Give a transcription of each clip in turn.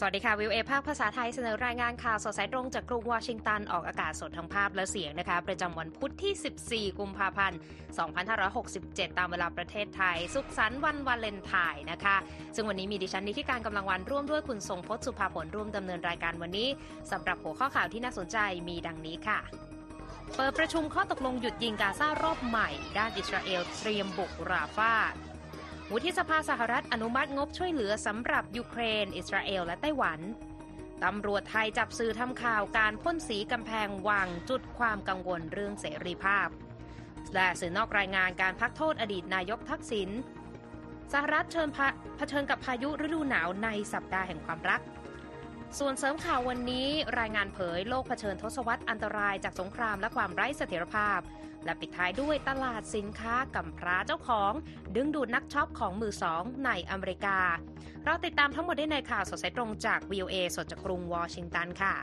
สวัสดีค่ะวิวเอภาคภาษาไทยเสนอรายงานข่าวสดสายตรงจากกรุงวอชิงตันออกอากาศสดทั้งภาพและเสียงนะคะ ประจำวันพุธที่ 14 กุมภาพันธ์ 2567 ตามเวลาประเทศไทย สุขสันต์วันวาเลนไทน์นะคะ ซึ่งวันนี้มีดิฉันนิติการกำลังวันร่วมด้วยคุณทรงพจน์สุภาผลร่วมดำเนินรายการวันนี้สำหรับหัวข้อข่าวที่น่าสนใจมีดังนี้ค่ะเปิดประชุมข้อตกลงหยุดยิงกาซารอบใหม่ ด้านอิสราเอลเตรียมบุกราฟา วุฒิสภาสหรัฐอนุมัติงบช่วยเหลือสำหรับยูเครน อิสราเอล และไต้หวัน ตำรวจไทยจับสื่อทำข่าวการพ่นสีกำแพงวังจุดความกังวลเรื่องเสรีภาพ และสื่อนอกรายงานการพักโทษอดีตนายกทักษิณสหรัฐเชิญเผชิญกับพายุฤดูหนาวในสัปดาห์แห่งความรัก ส่วนเสริมข่าววันนี้รายงานเผยโลกเผชิญทศวรรษอันตรายจากสงครามและความไร้เสถียรภาพ และปิดท้ายด้วยตลาดสินค้ากำพร้าเจ้าของ ดึงดูดนักช็อปของมือสองในอเมริกา เราติดตามทั้งหมดได้ในข่าวสดสายตรงจาก VOA สดจากกรุงวอชิงตันค่ะ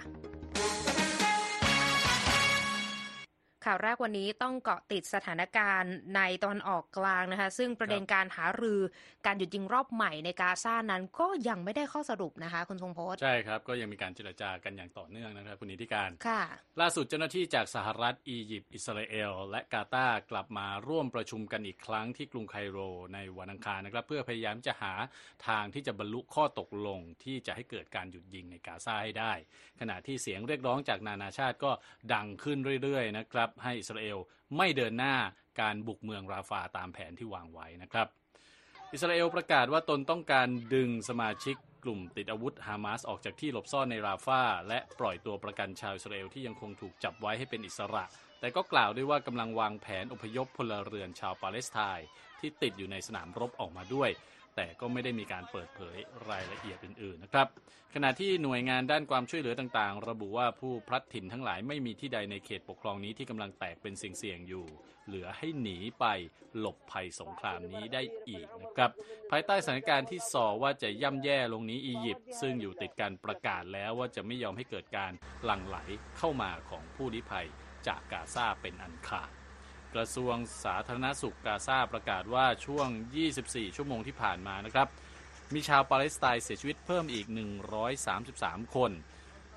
ข่าวแรกวันนี้ต้องเกาะติดสถานการณ์ในตอนออกกลางนะคะ ซึ่งประเด็นการหารือการหยุดยิงรอบใหม่ในกาซานั้นก็ยังไม่ได้ข้อสรุปนะคะ คุณทรงพจน์ใช่ครับ ก็ยังมีการเจรจากันอย่างต่อเนื่องนะครับคุณนิติการค่ะ ล่าสุดเจ้าหน้าที่จากสหรัฐ อียิปต์อิสราเอล และกาตาร์กลับมาร่วมประชุมกันอีกครั้งที่กรุงไคโรในวันอังคารนะครับ เพื่อพยายามจะหาทางที่จะบรรลุข้อตกลงที่จะให้เกิดการหยุดยิงในกาซาให้ได้ ขณะที่เสียงเรียกร้องจากนานาชาติก็ดังขึ้นเรื่อยๆนะครับให้อิสราเอลไม่เดินหน้าการบุกเมืองราฟาตามแผนที่วางไว้นะครับ อิสราเอลประกาศว่าตนต้องการดึงสมาชิกกลุ่มติดอาวุธฮามาสออกจากที่หลบซ่อนในราฟาและปล่อยตัวประกันชาวอิสราเอลที่ยังคงถูกจับไว้ให้เป็นอิสระ แต่ก็กล่าวด้วยว่ากำลังวางแผนอพยพพลเรือนชาวปาเลสไตน์ที่ติดอยู่ในสนามรบออกมาด้วย แต่ก็ไม่ได้มีการเปิดเผยรายละเอียดอื่นๆนะครับ ขณะที่หน่วยงานด้านความช่วยเหลือต่างๆ ระบุว่าผู้พลัดถิ่นทั้งหลายไม่มีที่ใดในเขตปกครองนี้ที่กำลังแตกเป็นเสี่ยงๆอยู่ เหลือให้หนีไปหลบภัยสงครามนี้ได้อีกนะครับ ภายใต้สถานการณ์ที่สอว่าจะย่ำแย่ลงนี้อียิปต์ซึ่งอยู่ติดการประกาศแล้วว่าจะไม่ยอมให้เกิดการหลั่งไหลเข้ามาของผู้ลี้ภัยจากกาซาเป็นอันขาด กระทรวงสาธารณสุขกาซาประกาศว่าช่วง 24 ชั่วโมงที่ผ่านมานะครับ มีชาวปาเลสไตน์เสียชีวิตเพิ่มอีก 133 คน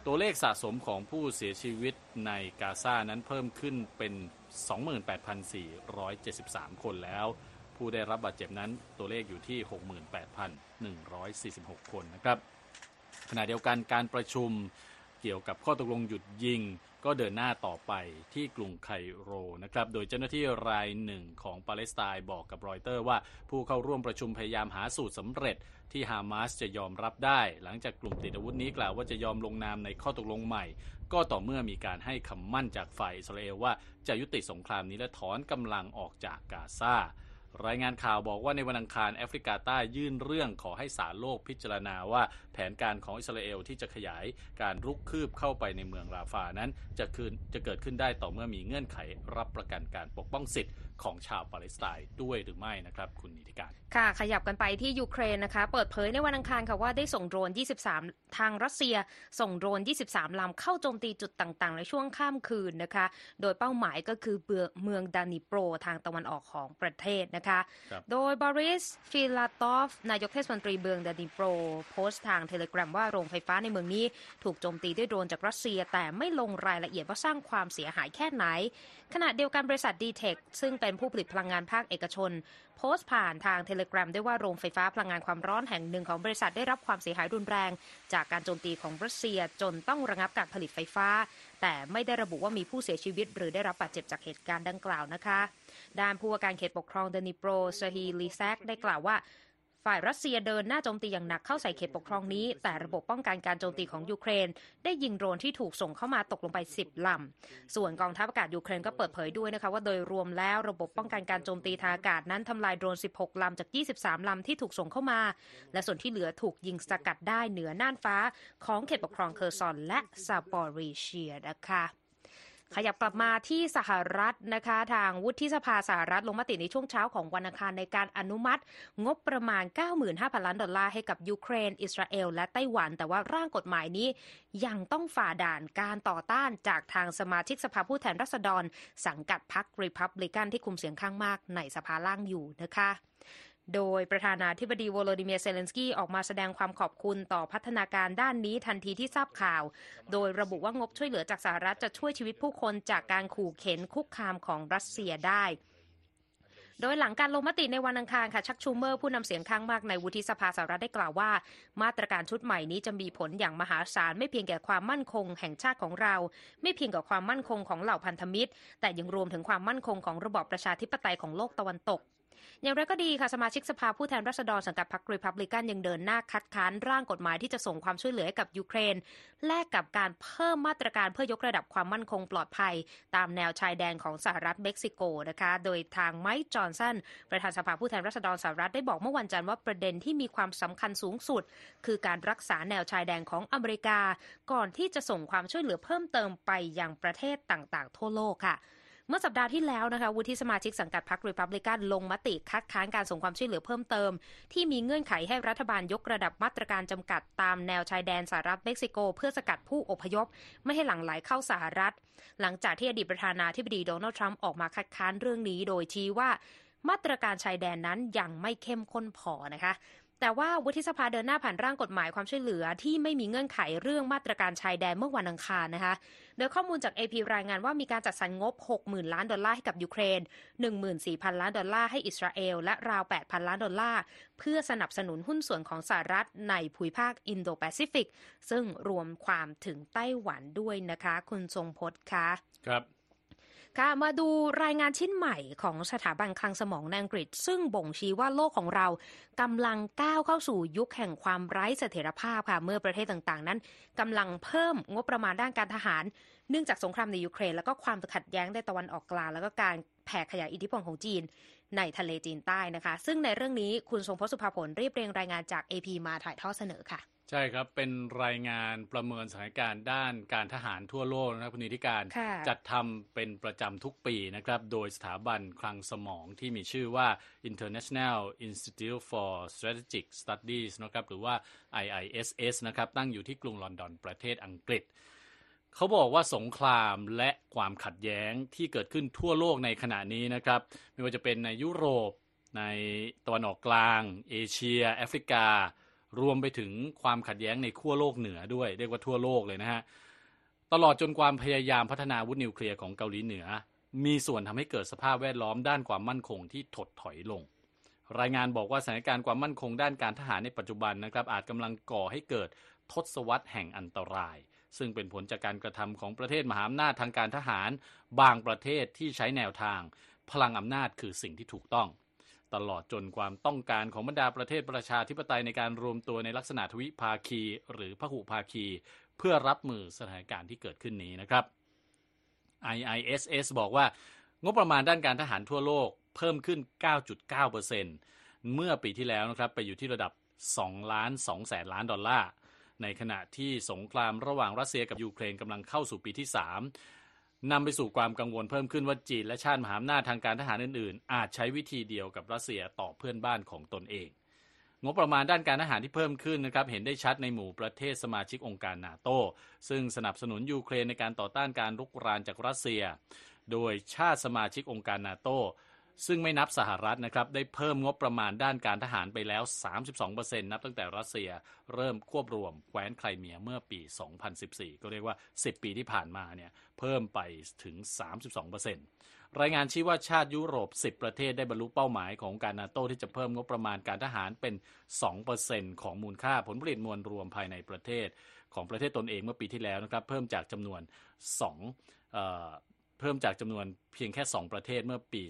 ตัวเลขสะสมของผู้เสียชีวิตในกาซานั้นเพิ่มขึ้นเป็น 28,473 คนแล้ว ผู้ได้รับบาดเจ็บนั้นตัวเลขอยู่ที่ 68,146 คนนะครับขณะเดียวกันการประชุมเกี่ยวกับข้อตกลงหยุดยิง ก็เดินหน้าต่อไปที่กรุงไคโรนะครับ โดยเจ้าหน้าที่รายหนึ่งของปาเลสไตน์บอกกับรอยเตอร์ว่า ผู้เข้าร่วมประชุมพยายามหาสูตรสำเร็จที่ฮามาสจะยอมรับได้ หลังจากกลุ่มติดอาวุธนี้กล่าวว่าจะยอมลงนามในข้อตกลงใหม่ ก็ต่อเมื่อมีการให้คำมั่นจากฝ่ายอิสราเอลว่าจะยุติสงครามนี้และถอนกำลังออกจากกาซา รายงานข่าวบอกว่าในวันอังคารแอฟริกาใต้ยื่นเรื่องขอให้ศาลโลกพิจารณาว่าแผนการของอิสราเอลที่จะขยายการรุกคืบเข้าไปในเมืองราฟานั้นจะคืนจะเกิดขึ้นได้ต่อเมื่อมีเงื่อนไขรับประกันการปกป้องสิทธิ์ ของชาวปาเลสไตน์ด้วยหรือไม่นะครับคุณนิติการ ค่ะ ขยับกันไปที่ยูเครนนะคะ เปิดเผยในวันอังคารค่ะว่าได้ส่งโดรน 23 ทางรัสเซีย ส่งโดรน 23 ลำเข้าโจมตีจุดต่างๆ ในช่วงข้ามคืนนะคะ โดยเป้าหมายก็คือเมืองดานิโปรทางตะวันออกของประเทศนะคะ โดยบริสฟิลาตอฟนายกเทศมนตรีเมืองดานิโปรโพสต์ทางเทเลแกรมว่าโรงไฟฟ้าในเมืองนี้ถูกโจมตีด้วยโดรนจากรัสเซีย แต่ไม่ลงรายละเอียดว่าสร้างความเสียหายแค่ไหน ขณะเดียวกันบริษัท DTEK ซึ่งเป็นผู้ผลิตพลังงานภาคเอกชน โพสต์ผ่านทางเทเลแกรมด้วยว่าโรงไฟฟ้าพลังงานความร้อนแห่งหนึ่งของบริษัทได้รับความเสียหายรุนแรง จากการโจมตีของรัสเซียจนต้องระงับการผลิตไฟฟ้า แต่ไม่ได้ระบุว่ามีผู้เสียชีวิต หรือได้รับบาดเจ็บจากเหตุการณ์ดังกล่าวนะคะ ด้านผู้ว่าการเขตปกครองเดนิโปรเซอร์ฮีลีซักได้กล่าวว่า ฝ่ายรัสเซียเดินหน้าโจมตีอย่างหนักเข้าใส่เขตปกครองนี้ แต่ระบบป้องกันการโจมตีของยูเครน ได้ยิงโดรนที่ถูกส่งเข้ามาตกลงไป 10 ลำ ส่วนกองทัพอากาศยูเครนก็เปิดเผยด้วยนะคะว่าโดยรวมแล้วระบบป้องกันการโจมตีทางอากาศนั้นทำลายโดรน 16 ลำจาก 23 ลำที่ถูกส่งเข้ามา และส่วนที่เหลือถูกยิงสกัดได้เหนือน่านฟ้าของเขตปกครองเคอร์ซอนและซาปอริเชียนะคะ ขยับกลับมาที่สหรัฐนะคะ ทางวุฒิสภาสหรัฐลงมติในช่วงเช้าของวันอังคารในการอนุมัติ งบประมาณ 95,000 ล้านดอลลาร์ให้กับยูเครน อิสราเอล และไต้หวัน แต่ว่าร่างกฎหมายนี้ยังต้องฝ่าด่านการต่อต้านจากทางสมาชิกสภาผู้แทนราษฎร สังกัดพรรครีพับลิกันที่คุมเสียงข้างมากในสภาล่างอยู่นะคะ โดยประธานาธิบดีวโลดิเมียเซเลนสกี้ออกมาแสดงความขอบคุณต่อพัฒนาการด้านนี้ทันทีที่ทราบข่าว โดยระบุว่างบช่วยเหลือจากสหรัฐจะช่วยชีวิตผู้คนจากการขู่เข็ญคุกคามของรัสเซียได้โดยหลังการลงมติในวันอังคารค่ะชักชูเมอร์ผู้นำเสียงข้างมากในวุฒิสภาสหรัฐได้กล่าวว่า มาตรการชุดใหม่นี้จะมีผลอย่างมหาศาลไม่เพียงแก่ความมั่นคงแห่งชาติของเรา ไม่เพียงกับความมั่นคงของเหล่าพันธมิตร แต่ยังรวมถึงความมั่นคงของระบอบประชาธิปไตยของโลกตะวันตก อย่างไรก็ดีค่ะสมาชิกสภาผู้แทนราษฎรสังกัดพรรครีพับลิกันยังเดินหน้าคัดค้านร่างกฎหมายที่จะส่งความช่วยเหลือให้กับยูเครน แลกกับการเพิ่มมาตรการเพื่อยกระดับความมั่นคงปลอดภัย ตามแนวชายแดนของสหรัฐเม็กซิโกนะคะโดยทางไมค์จอห์นสันประธานสภาผู้แทนราษฎรสหรัฐได้บอกเมื่อวันจันทร์ว่าประเด็นที่มีความสำคัญสูงสุด คือการรักษาแนวชายแดนของอเมริกา ก่อนที่จะส่งความช่วยเหลือเพิ่มเติมไปยังประเทศต่างๆ ทั่วโลกค่ะ เมื่อสัปดาห์ที่แล้วนะคะวุฒิสมาชิกสังกัดพรรครีพับลิกันลงมติคัดค้านการส่งความช่วยเหลือเพิ่มเติม ที่มีเงื่อนไขให้รัฐบาลยกระดับมาตรการจำกัดตามแนวชายแดนสหรัฐเม็กซิโก เพื่อสกัดผู้อพยพ ไม่ให้หลั่งไหลเข้าสหรัฐ หลังจากที่อดีตประธานาธิบดีโดนัลด์ทรัมป์ออกมาคัดค้านเรื่องนี้ โดยชี้ว่ามาตรการชายแดนนั้นยังไม่เข้มข้นพอนะคะ แต่ว่าวุฒิสภาเดินหน้าผ่านร่างกฎหมายความช่วยเหลือที่ไม่มีเงื่อนไขเรื่องมาตรการชายแดนเมื่อวันอังคารนะคะ โดยข้อมูลจาก AP รายงานว่ามีการจัดสรรงบ 60,000 ล้านดอลลาร์ให้กับยูเครน 14,000 ล้านดอลลาร์ให้อิสราเอล และราว 8,000 ล้านดอลลาร์เพื่อสนับสนุนหุ้นส่วนของสหรัฐในภูมิภาคอินโดแปซิฟิก ซึ่งรวมความถึงไต้หวันด้วยนะคะ คุณทรงพจน์คะครับ ค่ะมาดูรายงานชิ้นใหม่ของสถาบันคลังสมองในอังกฤษ ซึ่งบ่งชี้ว่าโลกของเรากำลังก้าวเข้าสู่ยุคแห่งความไร้เสถียรภาพค่ะ เมื่อประเทศต่างๆ นั้นกำลังเพิ่มงบประมาณด้านการทหาร เนื่องจากสงครามในยูเครน แล้วก็ความขัดแย้งในตะวันออกกลางแล้วก็การแผ่ขยายอิทธิพลของจีน ในทะเลจีนใต้นะคะ ซึ่งในเรื่องนี้คุณทรงพจน์สุภาผลเรียบเรียงรายงานจาก AP มาถ่ายทอดเสนอค่ะ ใช่ครับ เป็นรายงานประเมินสถานการณ์ด้านการทหารทั่วโลกนะครับคุณนิติการค่ะจัดทำเป็นประจำทุกปีนะครับ โดยสถาบันคลังสมองที่มีชื่อว่า International Institute for Strategic Studies นะครับหรือว่า IISS นะครับตั้งอยู่ที่กรุงลอนดอนประเทศอังกฤษ เขาบอกว่าสงครามและความขัดแย้งที่เกิดขึ้นทั่วโลกในขณะนี้นะครับ ไม่ว่าจะเป็นในยุโรป ในตะวันออกกลาง เอเชีย แอฟริกา รวมไปถึงความขัดแย้งในขั้วโลกเหนือด้วย เรียกว่าทั่วโลกเลยนะฮะตลอดจนความพยายามพัฒนาวุธนิวเคลียร์ของเกาหลีเหนือ มีส่วนทำให้เกิดสภาพแวดล้อมด้านความมั่นคงที่ถดถอยลง รายงานบอกว่าสถานการณ์ความมั่นคงด้านการทหารในปัจจุบันนะครับอาจกำลังก่อให้เกิดทศวรรษแห่งอันตราย ซึ่งเป็นผลจากการกระทำของประเทศมหาอำนาจทางการทหาร บางประเทศที่ใช้แนวทาง พลังอำนาจคือสิ่งที่ถูกต้อง ตลอดจนความต้องการของบรรดาประเทศประชาธิปไตยในการรวมตัวในลักษณะทวิภาคี หรือพหุภาคี เพื่อรับมือสถานการณ์ที่เกิดขึ้นนี้นะครับ IISS บอกว่างบประมาณด้านการทหารทั่วโลกเพิ่มขึ้น 9.9%เมื่อปีที่แล้วนะครับไปอยู่ที่ระดับ2ล้าน2แสนล้านดอลลาร์ ในขณะที่สงครามระหว่างรัสเซียกับยูเครนกำลังเข้าสู่ปีที่3นำไปสู่ความกังวลเพิ่มขึ้นว่าจีนและชาติมหาอำนาจทางการทหารอื่นๆ อาจใช้วิธีเดียวกับรัสเซียต่อเพื่อนบ้านของตนเอง งบประมาณด้านการทหารที่เพิ่มขึ้นนะครับเห็นได้ชัดในหมู่ประเทศสมาชิกองค์การนาโตซึ่งสนับสนุนยูเครนในการต่อต้านการรุกรานจากรัสเซีย โดยชาติสมาชิกองค์การนาโต ซึ่งไม่นับสหรัฐนะครับ ได้เพิ่มงบประมาณด้านการทหารไปแล้ว 32%นับตั้งแต่รัสเซียเริ่มควบรวมแคว้นไครเมียเมื่อปี 2014 ก็เรียกว่า 10 ปีที่ผ่านมาเนี่ยเพิ่มไปถึง 32%รายงานชี้ว่าชาติยุโรป 10 ประเทศได้บรรลุเป้าหมายของการนาโตที่จะเพิ่มงบประมาณการทหารเป็น 2%ของมูลค่าผลผลิตมวลรวมภายในประเทศ ของประเทศตนเองเมื่อปีที่แล้วนะครับ เพิ่มจากจำนวน 2 เอ่อเพิ่มจากจำนวนเพียงแค่ 2 ประเทศเมื่อปี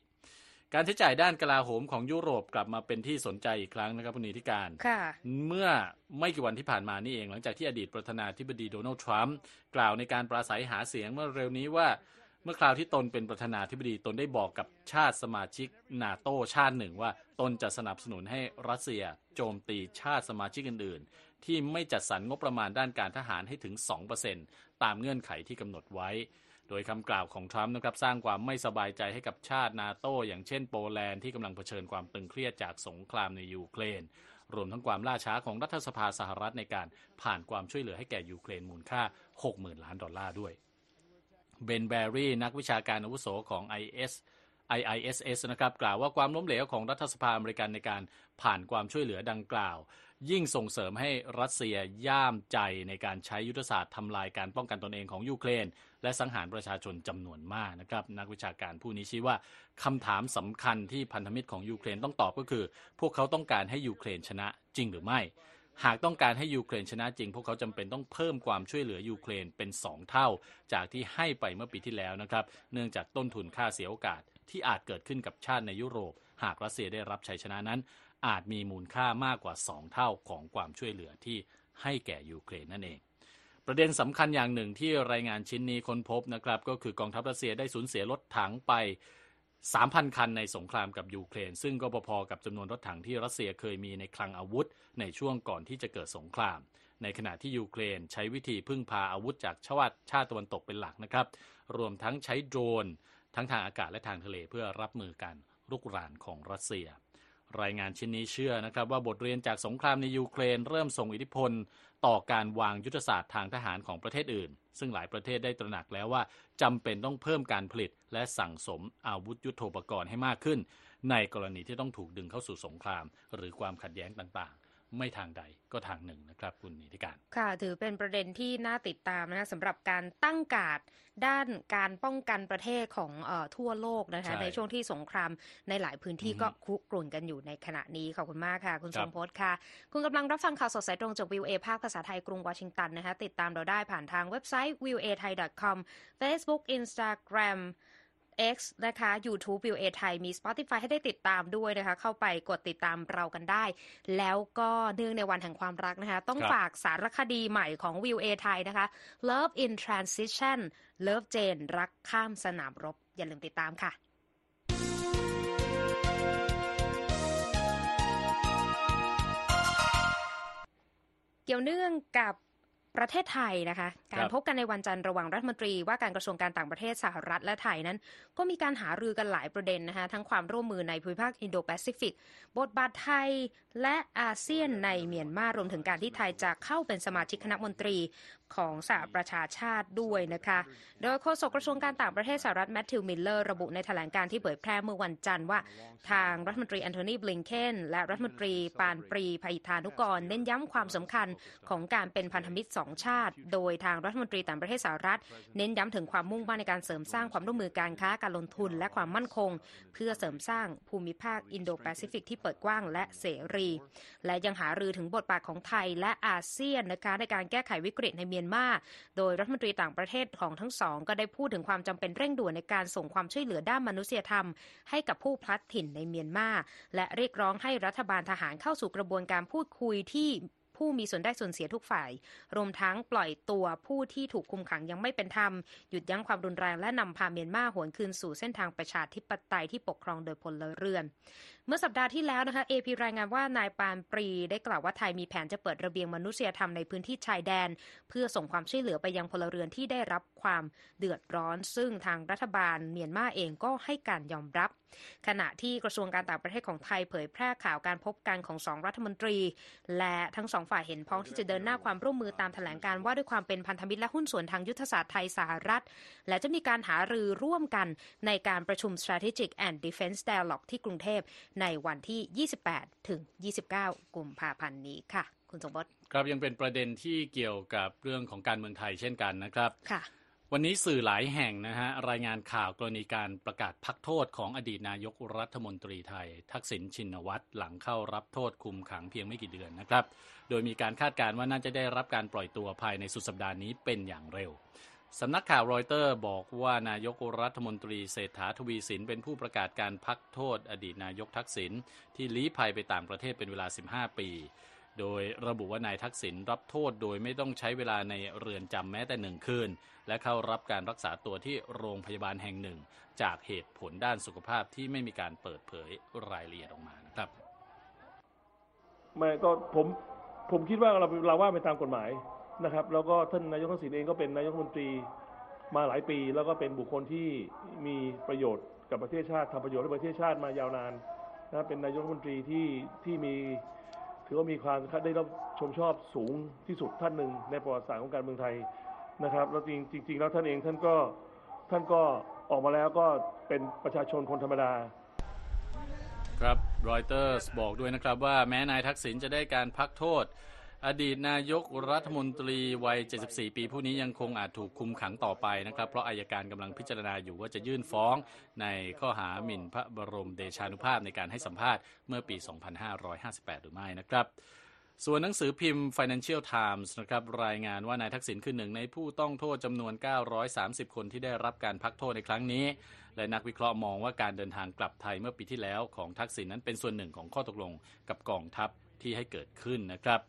2014 การใช้จ่ายด้านกลาโหมของยุโรปกลับมาเป็นที่สนใจอีกครั้งนะครับคุณนิติการค่ะเมื่อไม่กี่วันที่ผ่านมานี่เอง หลังจากที่อดีตประธานาธิบดีโดนัลด์ทรัมป์กล่าวในการปราศรัยหาเสียงเมื่อเร็วนี้ว่าเมื่อคราวที่ตนเป็นประธานาธิบดีตนได้บอกกับชาติสมาชิกนาโตชาติหนึ่งว่าตนจะสนับสนุนให้รัสเซียโจมตีชาติสมาชิกอื่นๆ ที่ไม่จัดสรรงบประมาณด้านการทหารให้ถึง 2%ตามเงื่อนไขที่กำหนดไว้โดยคำกล่าวของทรัมป์นะครับสร้างความไม่สบายใจให้กับชาตินาโตอย่างเช่นโปแลนด์ที่กำลังเผชิญความตึงเครียดจากสงครามในยูเครน รวมทั้งความล่าช้าของรัฐสภาสหรัฐในการผ่านความช่วยเหลือให้แก่ยูเครนมูลค่า 60,000 ล้านดอลลาร์ด้วยเบนแบรี่นักวิชาการอาวุโสของ IS IISS นะครับกล่าวว่าความล้มเหลวของรัฐสภาอเมริกันในการผ่านความช่วยเหลือดังกล่าว ยิ่งส่งเสริมให้รัสเซียย่ามใจในการใช้ยุทธศาสตร์ทำลายการป้องกันตนเองของยูเครน และสังหารประชาชนจำนวนมากนะครับนักวิชาการผู้นี้ชี้ว่าคำถามสำคัญที่พันธมิตรของยูเครนต้องตอบก็คือ พวกเขาต้องการให้ยูเครนชนะจริงหรือไม่ หากต้องการให้ยูเครนชนะจริง พวกเขาจำเป็นต้องเพิ่มความช่วยเหลือยูเครนเป็น 2 เท่า จากที่ให้ไปเมื่อปีที่แล้วนะครับเนื่องจากต้นทุนค่าเสียโอกาสที่อาจเกิดขึ้นกับชาติในยุโรป หากรัสเซียได้รับชัยชนะนั้น อาจมีมูลค่ามากกว่า 2 เท่าของความช่วยเหลือที่ให้แก่ยูเครนนั่นเอง ประเด็นสำคัญอย่างหนึ่งที่รายงานชิ้นนี้ค้นพบนะครับ ก็คือกองทัพรัสเซียได้สูญเสียรถถังไป 3,000 คันในสงครามกับยูเครน ซึ่งก็พอๆกับจำนวนรถถังที่รัสเซียเคยมีในคลังอาวุธ ในช่วงก่อนที่จะเกิดสงคราม ในขณะที่ยูเครนใช้วิธีพึ่งพาอาวุธจากชาติชาติตะวันตกเป็นหลักนะครับ รวมทั้งใช้โดรน ทั้งทางอากาศและทางทะเลเพื่อรับมือการรุกรานของรัสเซีย รายงานชิ้นนี้เชื่อนะครับว่าบทเรียนจากสงครามในยูเครนเริ่มส่งอิทธิพลต่อการวางยุทธศาสตร์ทางทหารของประเทศอื่น ซึ่งหลายประเทศได้ตระหนักแล้วว่าจำเป็นต้องเพิ่มการผลิต และสั่งสมอาวุธยุโทโธปกรณ์ให้มากขึ้น ในกรณีที่ต้องถูกดึงเข้าสู่สงคราม หรือความขัดแย้งต่าง ไม่ทางใดก็ทางหนึ่งนะครับคุณนิติการ ค่ะ ถือเป็นประเด็นที่น่าติดตามนะคะสำหรับการตั้งการ์ดด้านการป้องกันประเทศของเออทั่วโลกนะคะใช่ในช่วงที่สงครามในหลายพื้นที่อือฮึก็คุกรุ่นกันอยู่ในขณะนี้ขอบคุณมากค่ะ คุณครัทบรงพจน์ค่ะ คุณกำลังรับฟังข่าวสดสายตรงจากวิวเอภาคภาษาไทยกรุงวอชิงตันนะคะติดตามเราได้ผ่านทางเว็บไซต์ v i e w a thai com Facebook Instagram X นะคะ YouTube v i e w a Thai มี Spotify ให้ได้ติดตามด้วยนะคะ เข้าไปกดติดตามเรากันได้ แล้วก็เนื่องในวันแห่งความรักนะคะ ต้องครับฝากสารคดีใหม่ของ v i e w A Thai นะคะ Love in Transition Love Jane รักข้ามสนามรบ อย่าลืมติดตามค่ะเกี่ยวเนื่องกับ ประเทศไทยนะคะ การเข้าพบกันในวันจันทร์ระหว่างรัฐมนตรีว่าการกระทรวงการต่างประเทศสหรัฐและไทยนั้น ก็มีการหารือกันหลายประเด็นนะคะทั้งความร่วมมือในภูมิภาคอินโดแปซิฟิก บทบาทไทยและอาเซียนในเมียนมารวมถึงการที่ไทยจะเข้าเป็นสมาชิกคณะมนตรี ของสหประชาชาติด้วยนะคะ โดยโฆษกกระทรวงการต่างประเทศสหรัฐแมทธิวมิลเลอร์ระบุในแถลงการณ์ที่เผยแพร่เมื่อวันจันทร์ว่า ทางรัฐมนตรีแอนโทนีบลิงเคนและรัฐมนตรีปานปรีภัยธานุกร เน้นย้ำความสำคัญของการเป็นพันธมิตรสองชาติ โดยทางรัฐมนตรีต่างประเทศสหรัฐ เน้นย้ำถึงความมุ่งมั่นในการเสริมสร้างความร่วมมือการค้าการลงทุน และความมั่นคง เพื่อเสริมสร้างภูมิภาคอินโดแปซิฟิกที่เปิดกว้างและเสรี และยังหารือถึงบทบาทของไทยและอาเซียนนะคะในการแก้ไขวิกฤตในเมียนมา โดยรัฐมนตรีต่างประเทศของทั้งสอง ก็ได้พูดถึงความจำเป็นเร่งด่วนในการส่งความช่วยเหลือด้านมนุษยธรรม ให้กับผู้พลัดถิ่นในเมียนมา และเรียกร้องให้รัฐบาลทหารเข้าสู่กระบวนการพูดคุยที่ผู้มีส่วนได้ส่วนเสียทุกฝ่าย รวมทั้งปล่อยตัวผู้ที่ถูกคุมขังยังไม่เป็นธรรม หยุดยั้งความรุนแรงและนำพาเมียนมาหวนคืนสู่เส้นทางประชาธิปไตยที่ปกครองโดยพลเรือนมื่อสัปดาห์ที่แล้วนะคะ AP รายงานว่านายปานปรีได้กล่าวว่าไทยมีแผนจะเปิดระเบียงมนุษยธรรมในพื้นที่ชายแดน เพื่อส่งความช่วยเหลือไปยังพลเรือนที่ได้รับความเดือดร้อน ซึ่งทางรัฐบาลเมียนมาเองก็ให้การยอมรับ ขณะที่กระทรวงการต่างประเทศของไทยเผยแพร่ข่าวการพบกันของสองรัฐมนตรี และทั้งสองฝ่ายเห็นพ้องที่จะเดินหน้าความร่วมมือตามแถลงการว่าด้วยความเป็นพันธมิตรและหุ้นส่วนทางยุทธศาสตร์ไทยสหรัฐ และจะมีการหารือร่วมกันในการประชุม strategic and defense dialogue ที่กรุงเทพในวันที่ 28 ถึง 29 กุมภาพันธ์นี้ค่ะ คุณสมบัติครับยังเป็นประเด็นที่เกี่ยวกับเรื่องของการเมืองไทยเช่นกันนะครับค่ะวันนี้สื่อหลายแห่งนะฮะรายงานข่าวกรณีการประกาศพักโทษของอดีตนายกรัฐมนตรีไทย ทักษิณชินวัตรหลังเข้ารับโทษคุมขังเพียงไม่กี่เดือนนะครับ โดยมีการคาดการณ์ว่าน่าจะได้รับการปล่อยตัวภายในสุดสัปดาห์นี้เป็นอย่างเร็ว สำนักข่าวรอยเตอร์บอกว่านายกรัฐมนตรีเศรษฐาทวีสินเป็นผู้ประกาศการพักโทษอดีตนายกทักษิณที่ลี้ภัยไปต่างประเทศเป็นเวลา 15 ปี โดยระบุว่านายทักษิณรับโทษโดยไม่ต้องใช้เวลาในเรือนจำแม้แต่หนึ่งคืน และเข้ารับการรักษาตัวที่โรงพยาบาลแห่งหนึ่ง จากเหตุผลด้านสุขภาพที่ไม่มีการเปิดเผยรายละเอียดออกมานะครับไม่ก็ผมผมคิดว่าเราเราว่าไปตามกฎหมาย นะครับ แล้วก็ท่านนายกทักษิณเองก็เป็นนายกรัฐมนตรีมาหลายปี แล้วก็เป็นบุคคลที่มีประโยชน์กับประเทศชาติทำประโยชน์ให้ประเทศชาติมายาวนานนะครับเป็นนายกรัฐมนตรีที่ที่มีถือว่ามีความได้รับชมชอบสูงที่สุดท่านหนึ่งในประวัติศาสตร์ของการเมืองไทยนะครับแล้วจริงจริงแล้วท่านเองท่านก็ท่านก็ออกมาแล้วก็เป็นประชาชนคนธรรมดา ครับรอยเตอร์สบอกด้วยนะครับว่าแม้นายทักษิณจะได้การพักโทษ อดีตนายกรัฐมนตรีวัย 74 ปีผู้นี้ยังคงอาจถูกคุมขังต่อไปนะครับ เพราะอายการกำลังพิจารณาอยู่ว่าจะยื่นฟ้องในข้อหาหมิ่นพระบรมเดชานุภาพในการให้สัมภาษณ์เมื่อปี 2558 หรือไม่นะครับส่วนหนังสือพิมพ์ Financial Times นะครับรายงานว่านายทักษิณคือหนึ่งในผู้ต้องโทษจำนวน 930 คนที่ได้รับการพักโทษในครั้งนี้ และนักวิเคราะห์มองว่าการเดินทางกลับไทยเมื่อปีที่แล้วของทักษิณนั้นเป็นส่วนหนึ่งของข้อตกลงกับกองทัพที่ให้เกิดขึ้นนะครับ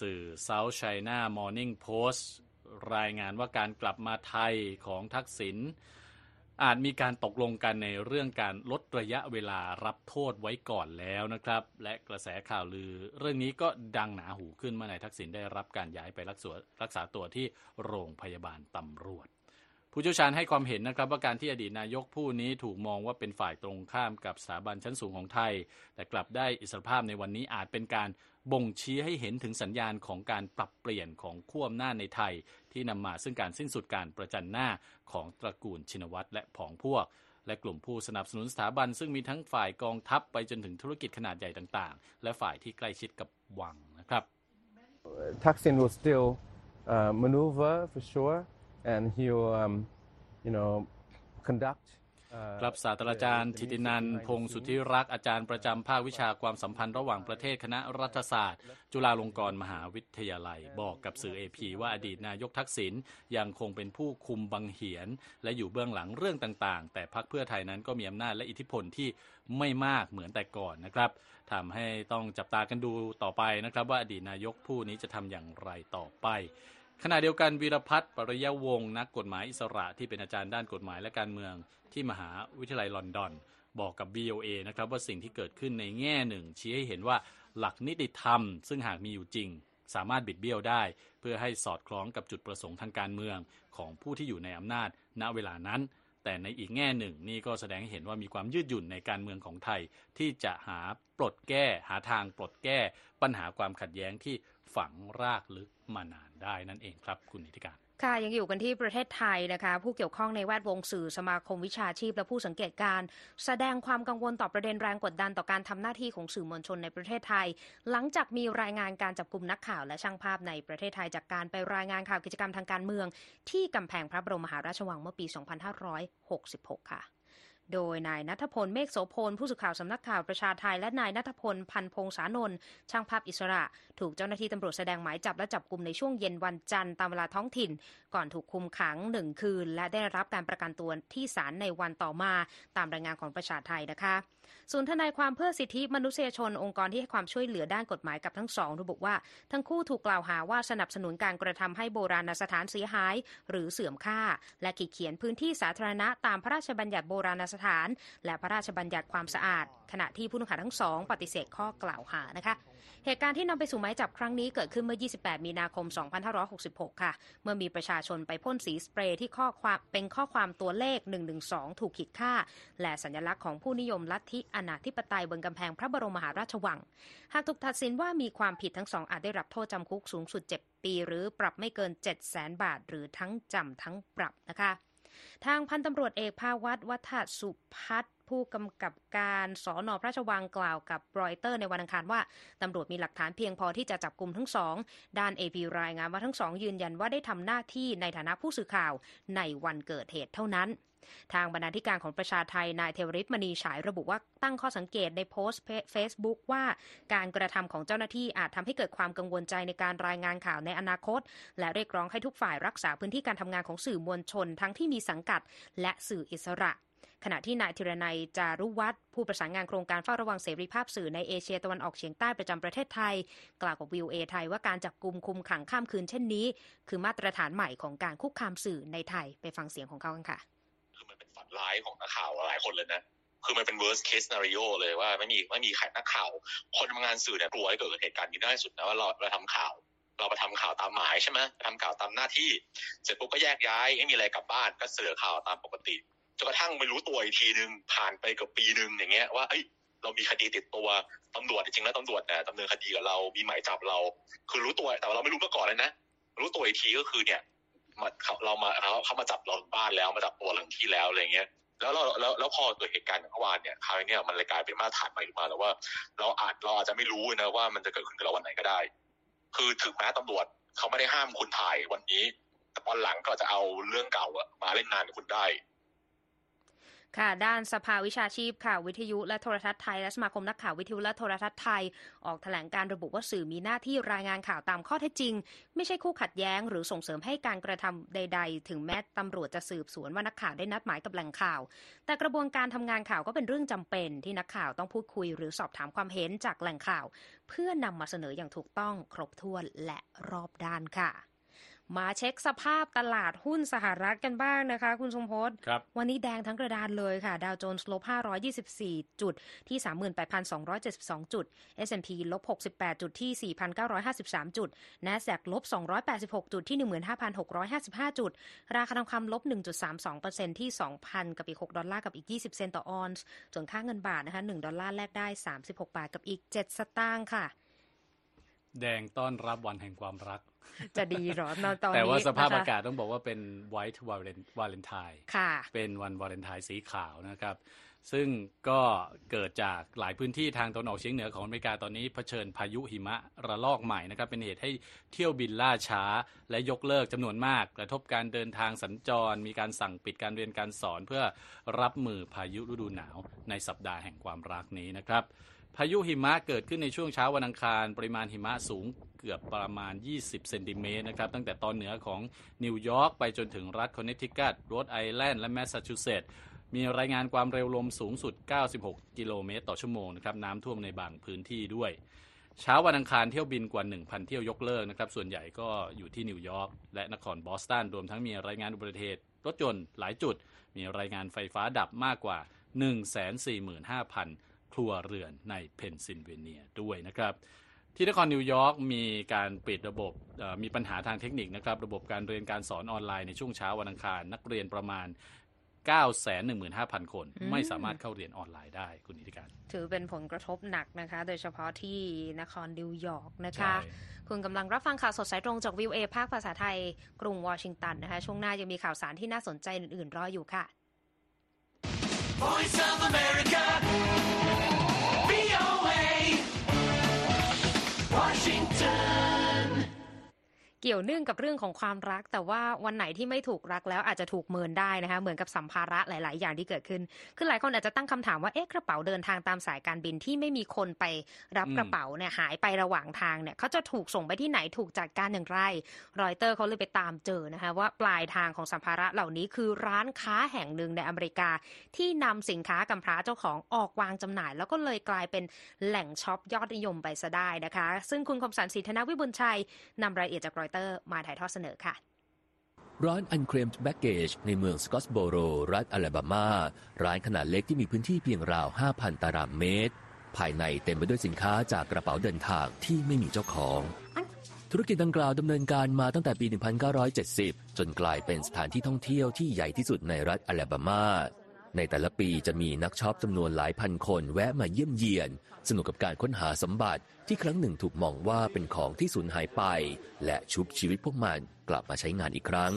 สื่อ South China Morning Post รายงานว่าการกลับมาไทยของทักษิณอาจมีการตกลงกันในเรื่องการลดระยะเวลารับโทษไว้ก่อนแล้วนะครับ และกระแสข่าวลือ เรื่องนี้ก็ดังหนาหูขึ้นเมื่อนายทักษิณได้รับการย้ายไปรักษารักษาตัวที่โรงพยาบาลตำรวจ ผู้เชี่ยวชาญให้ความเห็นนะครับว่าการที่อดีตนายกผู้นี้ถูกมองว่าเป็นฝ่ายตรงข้ามกับสถาบันชั้นสูงของไทย แต่กลับได้อิสรภาพในวันนี้อาจเป็นการบ่งชี้ให้เห็นถึงสัญญาณของการปรับเปลี่ยนของขั้วอำนาจในไทย ที่นำมาซึ่งการสิ้นสุดการประจันหน้าของตระกูลชินวัตรและผองพวก และกลุ่มผู้สนับสนุนสถาบัน ซึ่งมีทั้งฝ่ายกองทัพไปจนถึงธุรกิจขนาดใหญ่ต่างๆ และฝ่ายที่ใกล้ชิดกับวังนะครับ Thaksin will still uh, maneuver for sure, and he'll, um, you know, conduct. ครับศาสตราจารย์ธิตินันพงศ์สุทธิรักษ์อาจารย์ประจำภาควิชาความสัมพันธ์ระหว่างประเทศคณะรัฐศาสตร์ จุฬาลงกรณ์มหาวิทยาลัย บอกกับสื่อเอพีว่าอดีตนายกทักษิณยังคงเป็นผู้คุมบังเหียน และอยู่เบื้องหลังเรื่องต่างๆ แต่พรรคเพื่อไทยนั้นก็มีอำนาจและอิทธิพลที่ไม่มากเหมือนแต่ก่อนนะครับทำให้ต้องจับตากันดูต่อไปนะครับ ว่าอดีตนายกผู้นี้จะทำอย่างไรต่อไป ขณะเดียวกันวีรพัฒน์ปริยวงศ์นักกฎหมายอิสระที่เป็นอาจารย์ด้านกฎหมายและการเมืองที่มหาวิทยาลัยลอนดอน บอกกับ VOA นะครับว่าสิ่งที่เกิดขึ้นในแง่หนึ่ง ชี้ให้เห็นว่าหลักนิติธรรม ซึ่งหากมีอยู่จริง สามารถบิดเบี้ยวได้ เพื่อให้สอดคล้องกับจุดประสงค์ทางการเมืองของผู้ที่อยู่ในอำนาจ ณเวลานั้น แต่ในอีกแง่หนึ่ง นี่ก็แสดงให้เห็นว่ามีความยืดหยุ่นในการเมืองของไทย ที่จะหาปลดแก้ หาทางปลดแก้ ปัญหาความขัดแย้งที่ ฝังรากลึกมานานได้นั่นเองครับคุณนิติการค่ะยังอยู่กันที่ประเทศไทยนะคะ ผู้เกี่ยวข้องในแวดวงสื่อสมาคมวิชาชีพ และผู้สังเกตการณ์แสดงความกังวลต่อประเด็นแรงกดดันต่อการทำหน้าที่ของสื่อมวลชนในประเทศไทย หลังจากมีรายงานการจับกลุ่มนักข่าวและช่างภาพในประเทศไทยจากการไปรายงานข่าวกิจกรรมทางการเมือง ที่กำแพงพระบรมมหาราชวังเมื่อปี 2566 ค่ะ โดยนายนัทพลเมฆโสพลผู้สื่อข่าวสำนักข่าวประชาไทย และนายนัทพลพันพงษานนท์ช่างภาพอิสระ ถูกเจ้าหน้าที่ตำรวจแสดงหมายจับและจับกลุ่มในช่วงเย็นวันจันทร์ตามเวลาท้องถิ่น ก่อนถูกคุมขังหนึ่งคืน และได้รับการประกันตัวที่ศาลในวันต่อมาตามรายงานของประชาไทยนะคะ ศูนย์ทนายความเพื่อสิทธิมนุษยชนองค์กรที่ให้ความช่วยเหลือด้านกฎหมายกับทั้งสองระบุว่า ทั้งคู่ถูกกล่าวหาว่าสนับสนุนการกระทำให้โบราณสถานเสียหาย หรือเสื่อมค่า และขีดเขียนพื้นที่สาธารณะตามพระราชบัญญัติโบราณสถาน และพระราชบัญญัติความสะอาด ขณะที่ผู้ต้องหาทั้งสองปฏิเสธข้อกล่าวหานะคะ เหตุการณ์ที่นำไปสู่หมายจับครั้งนี้เกิดขึ้นเมื่อ 28 มีนาคม 2566 ค่ะ เมื่อมีประชาชนไปพ่นสีสเปรย์ที่ข้อความเป็นข้อความตัวเลข 112 ถูกขีดค่า และสัญลักษณ์ของผู้นิยมลัทธิอนาธิปไตยบนกำแพงพระบรมมหาราชวัง หากถูกตัดสินว่ามีความผิดทั้งสองอาจได้รับโทษจำคุกสูงสุด 7 ปี หรือปรับไม่เกิน 7 0 0 0 0 0 บาท หรือทั้งจำทั้งปรับนะคะทางพันตำรวจเอกภาวัตวรรธสุภัทร ผู้กำกับการสอนอพระราชวังกล่าวกับรอยเตอร์ในวันอังคารว่าตำรวจมีหลักฐานเพียงพอที่จะจับกลุ่มทั้งสอง ด้านเอพีรายงานว่าทั้งสองยืนยันว่าได้ทำหน้าที่ในฐานะผู้สื่อข่าวในวันเกิดเหตุเท่านั้นทางบรรณาธิการของประชาไทยนายเทวฤทธิ์ มณีฉายระบุว่าตั้งข้อสังเกตในโพสต์เฟซบุ๊กว่า การกระทำของเจ้าหน้าที่อาจทำให้เกิดความกังวลใจในการรายงานข่าวในอนาคต และเรียกร้องให้ทุกฝ่ายรักษาพื้นที่การทำงานของสื่อมวลชนทั้งที่มีสังกัด และสื่ออิสระ ขณะที่นายธีรนัยจารุวัฒน์ผู้ประสานงานโครงการเฝ้าระวังเสรีภาพสื่อในเอเชียตะวันออกเฉียงใต้ประจำประเทศไทย กล่าวกับวิวเอไทยว่าการจับกลุ่มคุมขังข้ามคืนเช่นนี้ คือมาตรฐานใหม่ของการคุกคามสื่อในไทยไปฟังเสียงของเขากันค่ะ คือมันเป็นฝันร้ายของนักข่าวหลายคนเลยนะคือมันเป็น worst case scenario เลยว่าไม่มีไม่มีใครนักข่าว คนทำงานสื่อเนี่ยกลัวให้เกิดเหตุการณ์นี้ได้สุดนะว่าเราเราทำข่าวเราไปทำข่าวตามหมายใช่ไหมทำข่าวตามหน้าที่ เสร็จปุ๊บก็แยกย้าย ไม่มีอะไรกลับบ้านก็เสือข่าวตามปกติ จนกระทั่งไม่รู้ตัวอีกทีนึงผ่านไปเกับปีหนึ่งอย่างเงี้ยว่าเอ้ยเรามีคดีติดตัวตำรวจจริงๆแล้วตำรวจเนี่ยดำเนินคดีกับเรา มีหมายจับเรา คือรู้ตัวแต่ว่าเราไม่รู้มาก่อนเลยนะ รู้ตัวอีกทีก็คือเนี่ยมาเขาเรามาเขาเขามาจับเราบ้านแล้วมาจับตัวเราถึงที่แล้วอะไรเงี้ย แล้วเราแล้วแล้วพอเกิดเหตุการณ์อย่างเมื่อวานเนี่ยคราวนี้เนี่ยมันเลยกลายเป็นมาตรฐานใหม่ขึ้นมาแล้วว่า เราอาจเราอาจจะไม่รู้นะว่ามันจะเกิดขึ้นกับเราวันไหนก็ได้ คือถึงแม้ตำรวจเขาไม่ได้ห้ามคุณถ่ายวันนี้แต่ตอนหลังก็จะเอาเรื่องเก่าอะมาเล่นงานกับคุณได้ ค่ะ ด้านสภาวิชาชีพข่าววิทยุและโทรทัศน์ไทยและสมาคมนักข่าววิทยุและโทรทัศน์ไทย ออกแถลงการระบุว่าสื่อมีหน้าที่รายงานข่าวตามข้อเท็จจริง ไม่ใช่คู่ขัดแย้ง หรือส่งเสริมให้การกระทำใด ๆ ถึงแม้ตำรวจจะสืบสวนว่านักข่าวได้นัดหมายกับแหล่งข่าว แต่กระบวนการทำงานข่าวก็เป็นเรื่องจำเป็น ที่นักข่าวต้องพูดคุย หรือสอบถามความเห็นจากแหล่งข่าว เพื่อนำมาเสนออย่างถูกต้องครบถ้วนและรอบด้านค่ะ มาเช็คสภาพตลาดหุ้นสหรัฐกันบ้างนะคะ คุณทรงพจน์ครับวันนี้แดงทั้งกระดานเลยค่ะ ดาวโจนส์ลบ 524 จุดที่ 38,272 จุด S&P ลบ 68 จุดที่ 4,953 จุด NASDAQ ลบ 286 จุดที่ 15,655 จุด ราคาทองคำลบ 1.32%ที่ 2,000 กับอีก 6 ดอลลาร์กับอีก 20 เซนต์ต่อออนซ์ส่วนค่าเงินบาทนะคะ 1 ดอลลาร์แลกได้ 36 บาทกับอีก 7 สตางค์ค่ะ แดงต้อนรับวันแห่งความรัก จะดีเหรอตอนตอนนี้แต่ว่าสภาพนะคะอากาศต้องบอกว่าเป็น white valentine ค่ะ เป็นวันวาเลนไทน์สีขาวนะครับ ซึ่งก็เกิดจากหลายพื้นที่ทางตะวันออกเฉียงเหนือของอเมริกาตอนนี้เผชิญพายุหิมะระลอกใหม่นะครับ เป็นเหตุให้เที่ยวบินล่าช้า และยกเลิกจำนวนมาก กระทบการเดินทางสัญจร มีการสั่งปิดการเรียนการสอนเพื่อรับมือพายุฤดูหนาวในสัปดาห์แห่งความรักนี้นะครับ พายุหิมะเกิดขึ้นในช่วงเช้าวันอังคาร ปริมาณหิมะสูงเกือบประมาณ 20 เซนติเมตรนะครับ ตั้งแต่ตอนเหนือของนิวยอร์กไปจนถึงรัฐคอนเนตทิคัตโรดไอแลนด์และแมสซาชูเซตส์มีรายงานความเร็วลมสูงสุด 96 กิโลเมตรต่อชั่วโมงนะครับน้ำท่วมในบางพื้นที่ด้วย เช้าวันอังคารเที่ยวบินกว่า 1,000 เที่ยวยกเลิกนะครับ ส่วนใหญ่ก็อยู่ที่นิวยอร์กและนครบอสตันรวมทั้งมีรายงานอุบัติเหตุรถยนต์หลายจุด มีรายงานไฟฟ้าดับมากกว่า 145,000 ครัวเรือนในเพนซิลเวเนียด้วยนะครับที่นครนิวยอร์กมีการปิดระบบเอ่อมีปัญหาทางเทคนิคนะครับระบบการเรียนการสอนออนไลน์ในช่วงเช้าวันอังคาร นักเรียนประมาณ 915,000 คนอืมไม่สามารถเข้าเรียนออนไลน์ได้คุณนิติการ ถือเป็นผลกระทบหนักนะคะ โดยเฉพาะที่นครนิวยอร์กนะคะใช่คุณกำลังรับฟังข่าวสดสายตรงจากวิวเอภาคภาษาไทย กรุงวอชิงตันนะคะ ช่วงหน้ายังมีข่าวสารที่น่าสนใจอื่นๆรออยู่ค่ะ Voice of America. time. เกี่ยวเนื่องกับเรื่องของความรัก แต่ว่าวันไหนที่ไม่ถูกรักแล้วอาจจะถูกเมินได้นะคะเหมือนกับสัมภาระหลาย ๆ อย่างที่เกิดขึ้นคือหลายคนอาจจะตั้งคำถามว่าเอ๊ะกระเป๋าเดินทางตามสายการบินที่ไม่มีคนไปรับกระเป๋าเนี่ยหายไประหว่างทางเนี่ยเขาจะถูกส่งไปที่ไหนถูกจัดการอย่างไร รอยเตอร์เขาเลยไปตามเจอนะคะว่าปลายทางของสัมภาระเหล่านี้คือร้านค้าแห่งหนึ่งในอเมริกา ที่นำสินค้ากำพร้าเจ้าของออกวางจำหน่าย แล้วก็เลยกลายเป็นแหล่งช็อปยอดนิยมไปซะได้นะคะ ซึ่งคุณคมสันต์ศรีธนวิบุญชัยนำรายละเอียดจากรอยเตอร์มาถ่ายทอดเสนอค่ะ ร้าน Unclaimed Baggage ในเมืองสกอตสโบโร รัฐอลาบามา ร้านขนาดเล็กที่มีพื้นที่เพียงราว 5,000 ตารางเมตร ภายในเต็มไปด้วยสินค้าจากกระเป๋าเดินทางที่ไม่มีเจ้าของ ธุรกิจดังกล่าวดำเนินการมาตั้งแต่ปี 1970 จนกลายเป็นสถานที่ท่องเที่ยวที่ใหญ่ที่สุดในรัฐอลาบามา ในแต่ละปีจะมีนักช็อปจำนวนหลายพันคนแวะมาเยี่ยมเยียน สนุกกับการค้นหาสมบัติที่ครั้งหนึ่งถูกมองว่าเป็นของที่สูญหายไป และชุบชีวิตพวกมันกลับมาใช้งานอีกครั้ง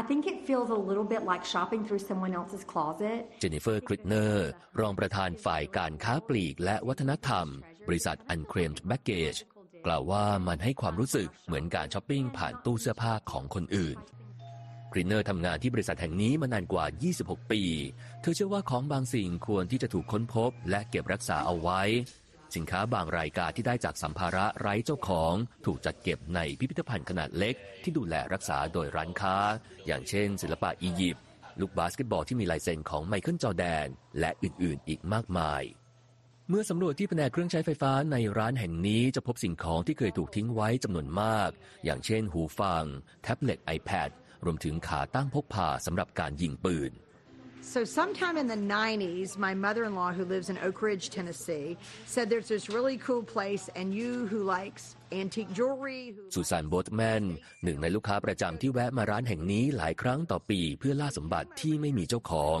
I think it feels a little bit like shopping through someone else's closet. เจนนิเฟอร์คริตเนอร์รองประธานฝ่ายการค้าปลีกและวัฒนธรรม บริษัท Unclaimed Baggage กล่าวว่ามันให้ความรู้สึกเหมือนการช้อปปิ้งผ่านตู้เสื้อผ้าของคนอื่น คริตเนอร์ทำงานที่บริษัทแห่งนี้มานานกว่า 26 ปี เธอเชื่อว่าของบางสิ่งควรที่จะถูกค้นพบ และเก็บรักษาเอาไว้ สินค้าบางรายการที่ได้จากสัมภาระไร้เจ้าของถูกจัดเก็บในพิพิธภัณฑ์ขนาดเล็ก ที่ดูแลรักษาโดยร้านค้า อย่างเช่น ศิลปะอียิปต์ลูกบาสเกตบอลที่มีลายเซ็นของไมเคิลจอร์แดน และอื่นๆ อีกมากมายเมื่อสำรวจที่แผนกเครื่องใช้ไฟฟ้าในร้านแห่งนี้จะพบสิ่งของที่เคยถูกทิ้งไว้จำนวนมาก อย่างเช่นหูฟัง แท็บเล็ต iPad รวมถึงขาตั้งพกพาสำหรับการยิงปืน So, sometime in the 90s, my mother in law, who lives in Oak Ridge, Tennessee, said there's this really cool place, and you who likes antique jewelry, who สุสานโบทแมนหนึ่งในลูกค้าประจำที่แวะมาร้านแห่งนี้หลายครั้งต่อปีเพื่อล่าสมบัติที่ไม่มีเจ้าของ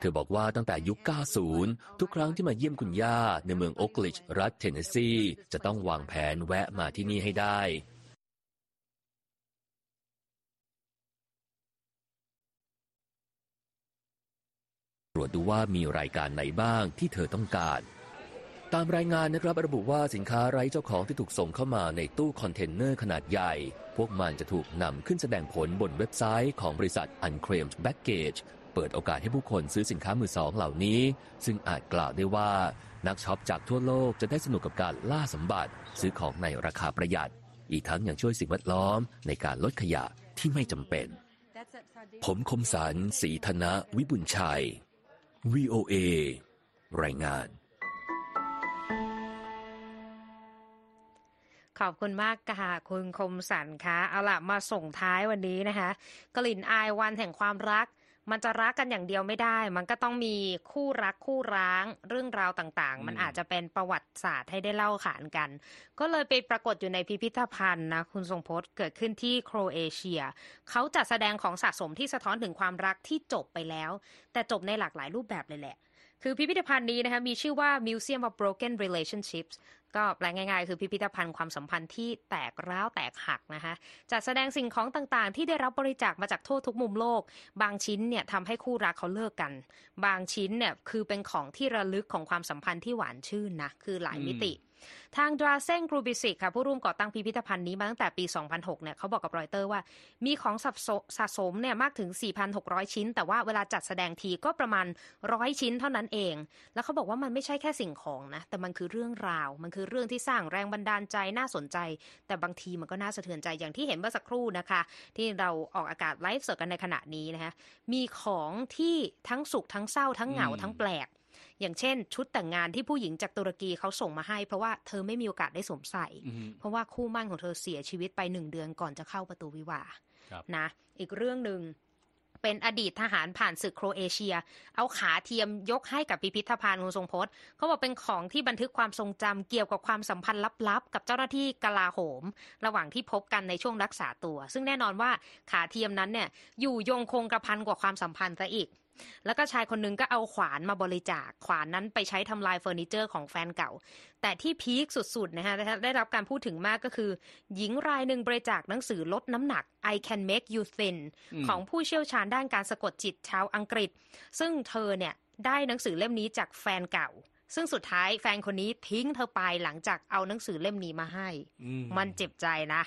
เธอบอกว่าตั้งแต่ยุค 90 ทุกครั้งที่มาเยี่ยมคุณย่าในเมืองโอ๊กลิชรัฐเทนเนสซีจะต้องวางแผนแวะมาที่นี่ให้ได้ รวจดูว่ามีรายการไหนบ้างที่เธอต้องการ ตามรายงานนะครับระบุว่าสินค้าไร้เจ้าของที่ถูกส่งเข้ามาในตู้คอนเทนเนอร์ขนาดใหญ่ พวกมันจะถูกนำขึ้นแสดงผลบนเว็บไซต์ของบริษัท Unclaimed Baggage เปิดโอกาสให้ผู้คนซื้อสินค้ามือสองเหล่านี้ ซึ่งอาจกล่าวได้ว่านักช็อปจากทั่วโลกจะได้สนุกกับการล่าสมบัติ ซื้อของในราคาประหยัด อีกทั้งยังช่วยสิ่งแวดล้อมในการลดขยะที่ไม่จำเป็น ผมคมสันสีธนะ วิบุญชัย VOA รายงาน ขอบคุณมากค่ะ คุณคมสันคะเอาล่ะ มาส่งท้ายวันนี้นะคะ กลิ่นอายวันแห่งความรัก มันจะรักกันอย่างเดียวไม่ได้ มันก็ต้องมีคู่รักคู่ร้างเรื่องราวต่างๆ มันอาจจะเป็นประวัติศาสตร์ให้ได้เล่าขานกัน ก็เลยไปปรากฏอยู่ในพิพิธภัณฑ์นะ คุณทรงพจน์เกิดขึ้นที่โครเอเชีย เขาจัดแสดงของสะสมที่สะท้อนถึงความรักที่จบไปแล้ว แต่จบในหลากหลายรูปแบบเลยแหละ คือพิพิธภัณฑ์นี้นะคะมีชื่อว่า Museum of Broken Relationships ก็แปลง่ายๆ คือพิพิธภัณฑ์ความสัมพันธ์ที่แตกร้าวแตกหักนะคะจัดแสดงสิ่งของต่างๆ ที่ได้รับบริจาคมาจากทั่วทุกมุมโลก บางชิ้นเนี่ยทำให้คู่รักเขาเลิกกัน บางชิ้นเนี่ยคือเป็นของที่ระลึกของความสัมพันธ์ที่หวานชื่นนะคือหลายมิติ ทางดราเซงกรูบิสิกค่ะผู้ร่วมก่อตั้งพิพิธภัณฑ์นี้มาตั้งแต่ปี 2006 เนี่ยเขาบอกกับรอยเตอร์ว่า มีของสะสมสสมเนี่ยมากถึง 4,600 ชิ้น แต่ว่าเวลาจัดแสดงทีก็ประมาณร้อยชิ้นเท่านั้นเอง แล้วเขาบอกว่ามันไม่ใช่แค่สิ่งของนะ แต่มันคือเรื่องราว มันคือเรื่องที่สร้างแรงบันดาลใจน่าสนใจ แต่บางทีมันก็น่าสะเทือนใจอย่างที่เห็นเมื่อสักครู่นะคะ ที่เราออกอากาศไลฟ์สดกันในขณะนี้นะคะมีของที่ทั้งสุขทั้งเศร้าทั้งเหงาทั้งแปลก อย่างเช่น ชุดแต่งงานที่ผู้หญิงจากตุรกีเขาส่งมาให้ เพราะว่าเธอไม่มีโอกาสได้สวมใส่อือฮึเพราะว่าคู่มั่นของเธอเสียชีวิตไปหนึ่งเดือนก่อนจะเข้าประตูวิวาห์ครับนะ อีกเรื่องหนึ่งเป็นอดีตทหารผ่านศึกโครเอเชีย เอาขาเทียมยกให้กับพิพิธภัณฑ์คุณทรงพจน์เขาบอกเป็นของที่บันทึกความทรงจำเกี่ยวกับความสัมพันธ์ลับๆ กับเจ้าหน้าที่กลาโหม ระหว่างที่พบกันในช่วงรักษาตัว ซึ่งแน่นอนว่าขาเทียมนั้นเนี่ยอยู่ยงคงกระพันกว่าความสัมพันธ์ซะอีก แล้วก็ชายคนหนึงก็เอาขวานมาบริจาค ขวานนั้นไปใช้ทำลายเฟอร์นิเจอร์ของแฟนเก่า แต่ที่พีคสุดๆนะฮะได้รับการพูดถึงมากก็คือ หญิงรายหนึ่งบริจาคหนังสือลดน้ำหนัก I Can Make You Thin อืมของผู้เชี่ยวชาญด้านการสะกดจิตชาวอังกฤษ ซึ่งเธอเนี่ยได้หนังสือเล่มนี้จากแฟนเก่า ซึ่งสุดท้ายแฟนคนนี้ทิ้งเธอไปหลังจากเอาหนังสือเล่มนี้มาให้อืมมันเจ็บใจนะ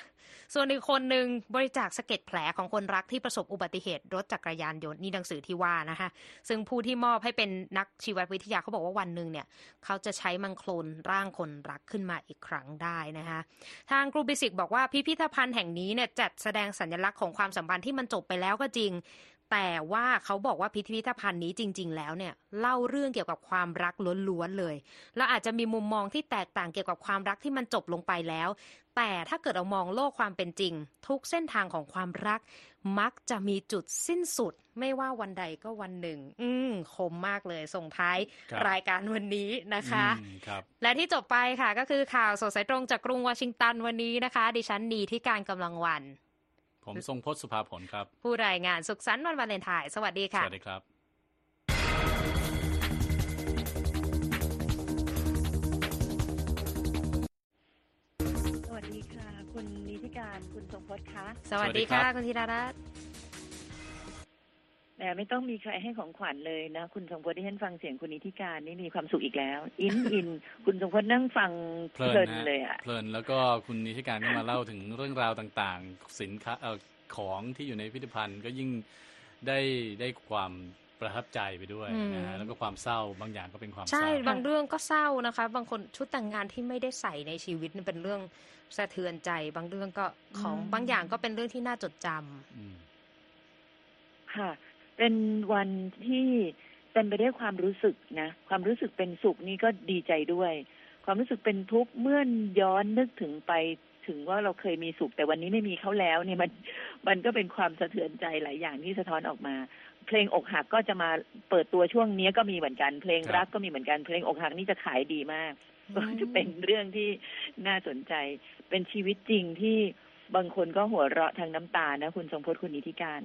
ส่วนอีกคนหนึ่งบริจาคสะเก็ดแผลของคนรักที่ประสบอุบัติเหตุรถจักรยานยนต์นี่หนังสือที่ว่านะคะซึ่งผู้ที่มอบให้เป็นนักชีววิทยาเขาบอกว่าวันหนึ่งเนี่ย เขาจะใช้มังโคลนร่างคนรักขึ้นมาอีกครั้งได้นะคะทางกรูบิสิกบอกว่าพิพิธภัณฑ์แห่งนี้เนี่ยจัดแสดงสัญลักษณ์ของความสัมพันธ์ที่มันจบไปแล้วก็จริง แต่ว่าเขาบอกว่าพิพิธภัณฑ์นี้จริง ๆ แล้วเนี่ยเล่าเรื่องเกี่ยวกับความรักล้วนๆเลย แล้วอาจจะมีมุมมองที่แตกต่างเกี่ยวกับความรักที่มันจบลงไปแล้ว แต่ถ้าเกิดเรามองโลกความเป็นจริง ทุกเส้นทางของความรัก มักจะมีจุดสิ้นสุด ไม่ว่าวันใดก็วันหนึ่ง อืมคมมากเลยส่งท้ายครับรายการวันนี้นะคะอืมครับและที่จบไปค่ะก็คือข่าวสดสายตรงจากกรุงวอชิงตันวันนี้นะคะ ดิฉันนีที่การกำลังวัน ผมทรงพจน์สุภาผลครับ ผู้รายงานสุขสันต์วันวาเลนไทน์สวัสดีสค่ะวัสดีครับสวัสดีค่ะ คุณนิติการคุณทรงพจน์คะ สวัสดีสวัสดีครัค่ะบคุณธีรรัตน์ แหมไม่ต้องมีใครให้ของขวัญเลยนะ คุณทรงพจน์ที่ฉันฟังเสียงคุณนิติการนี่มีความสุขอีกแล้ว อินอิน คุณทรงพจน์นั่งฟังเพเพลิลินนนะเลยอะเพลินแล้วก็คุณนิติการก็มาเล่าถึงเรื่องราวต่างๆ สินค้าเอ่อของที่อยู่ในพิพิธภัณฑ์ก็ยิ่งได้ได้ความประทับใจไปด้วยนะฮะแล้วก็ความเศร้าบางอย่างก็เป็นความเศใช่ร้าบางเรื่องก็เศร้านะคะ บางคนชุดแต่งงานที่ไม่ได้ใส่ในชีวิตนี่เป็นเรื่องสะเทือนใจ บางเรื่องก็ของอืมบางอย่างก็เป็นเรื่องที่น่าจดจำอืมค่ะ เป็นวันที่เต็มไปด้วยความรู้สึกนะ ความรู้สึกเป็นสุขนี่ก็ดีใจด้วย ความรู้สึกเป็นทุกข์เมื่อย้อนนึกถึงไปถึงว่าเราเคยมีสุข แต่วันนี้ไม่มีเขาแล้วเนี่ยมันมันก็เป็นความสะเทือนใจหลายอย่างที่สะท้อนออกมา เพลงอกหักก็จะมาเปิดตัวช่วงนี้ก็มีเหมือนกัน เพลงครับรักก็มีเหมือนกัน เพลงอกหักนี่จะขายดีมาก ก็จะเป็นเรื่องที่น่าสนใจ เป็นชีวิตจริงที่บางคนก็หัวเราะทางน้ำตานะ คุณทรงพจน์คุณนิติการ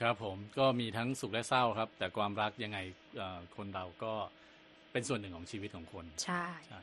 ครับผมก็มีทั้งสุขและเศร้าครับ แต่ความรักยังไงเอ่อคนเราก็เป็นส่วนหนึ่งของชีวิตของคน ใช่ใช่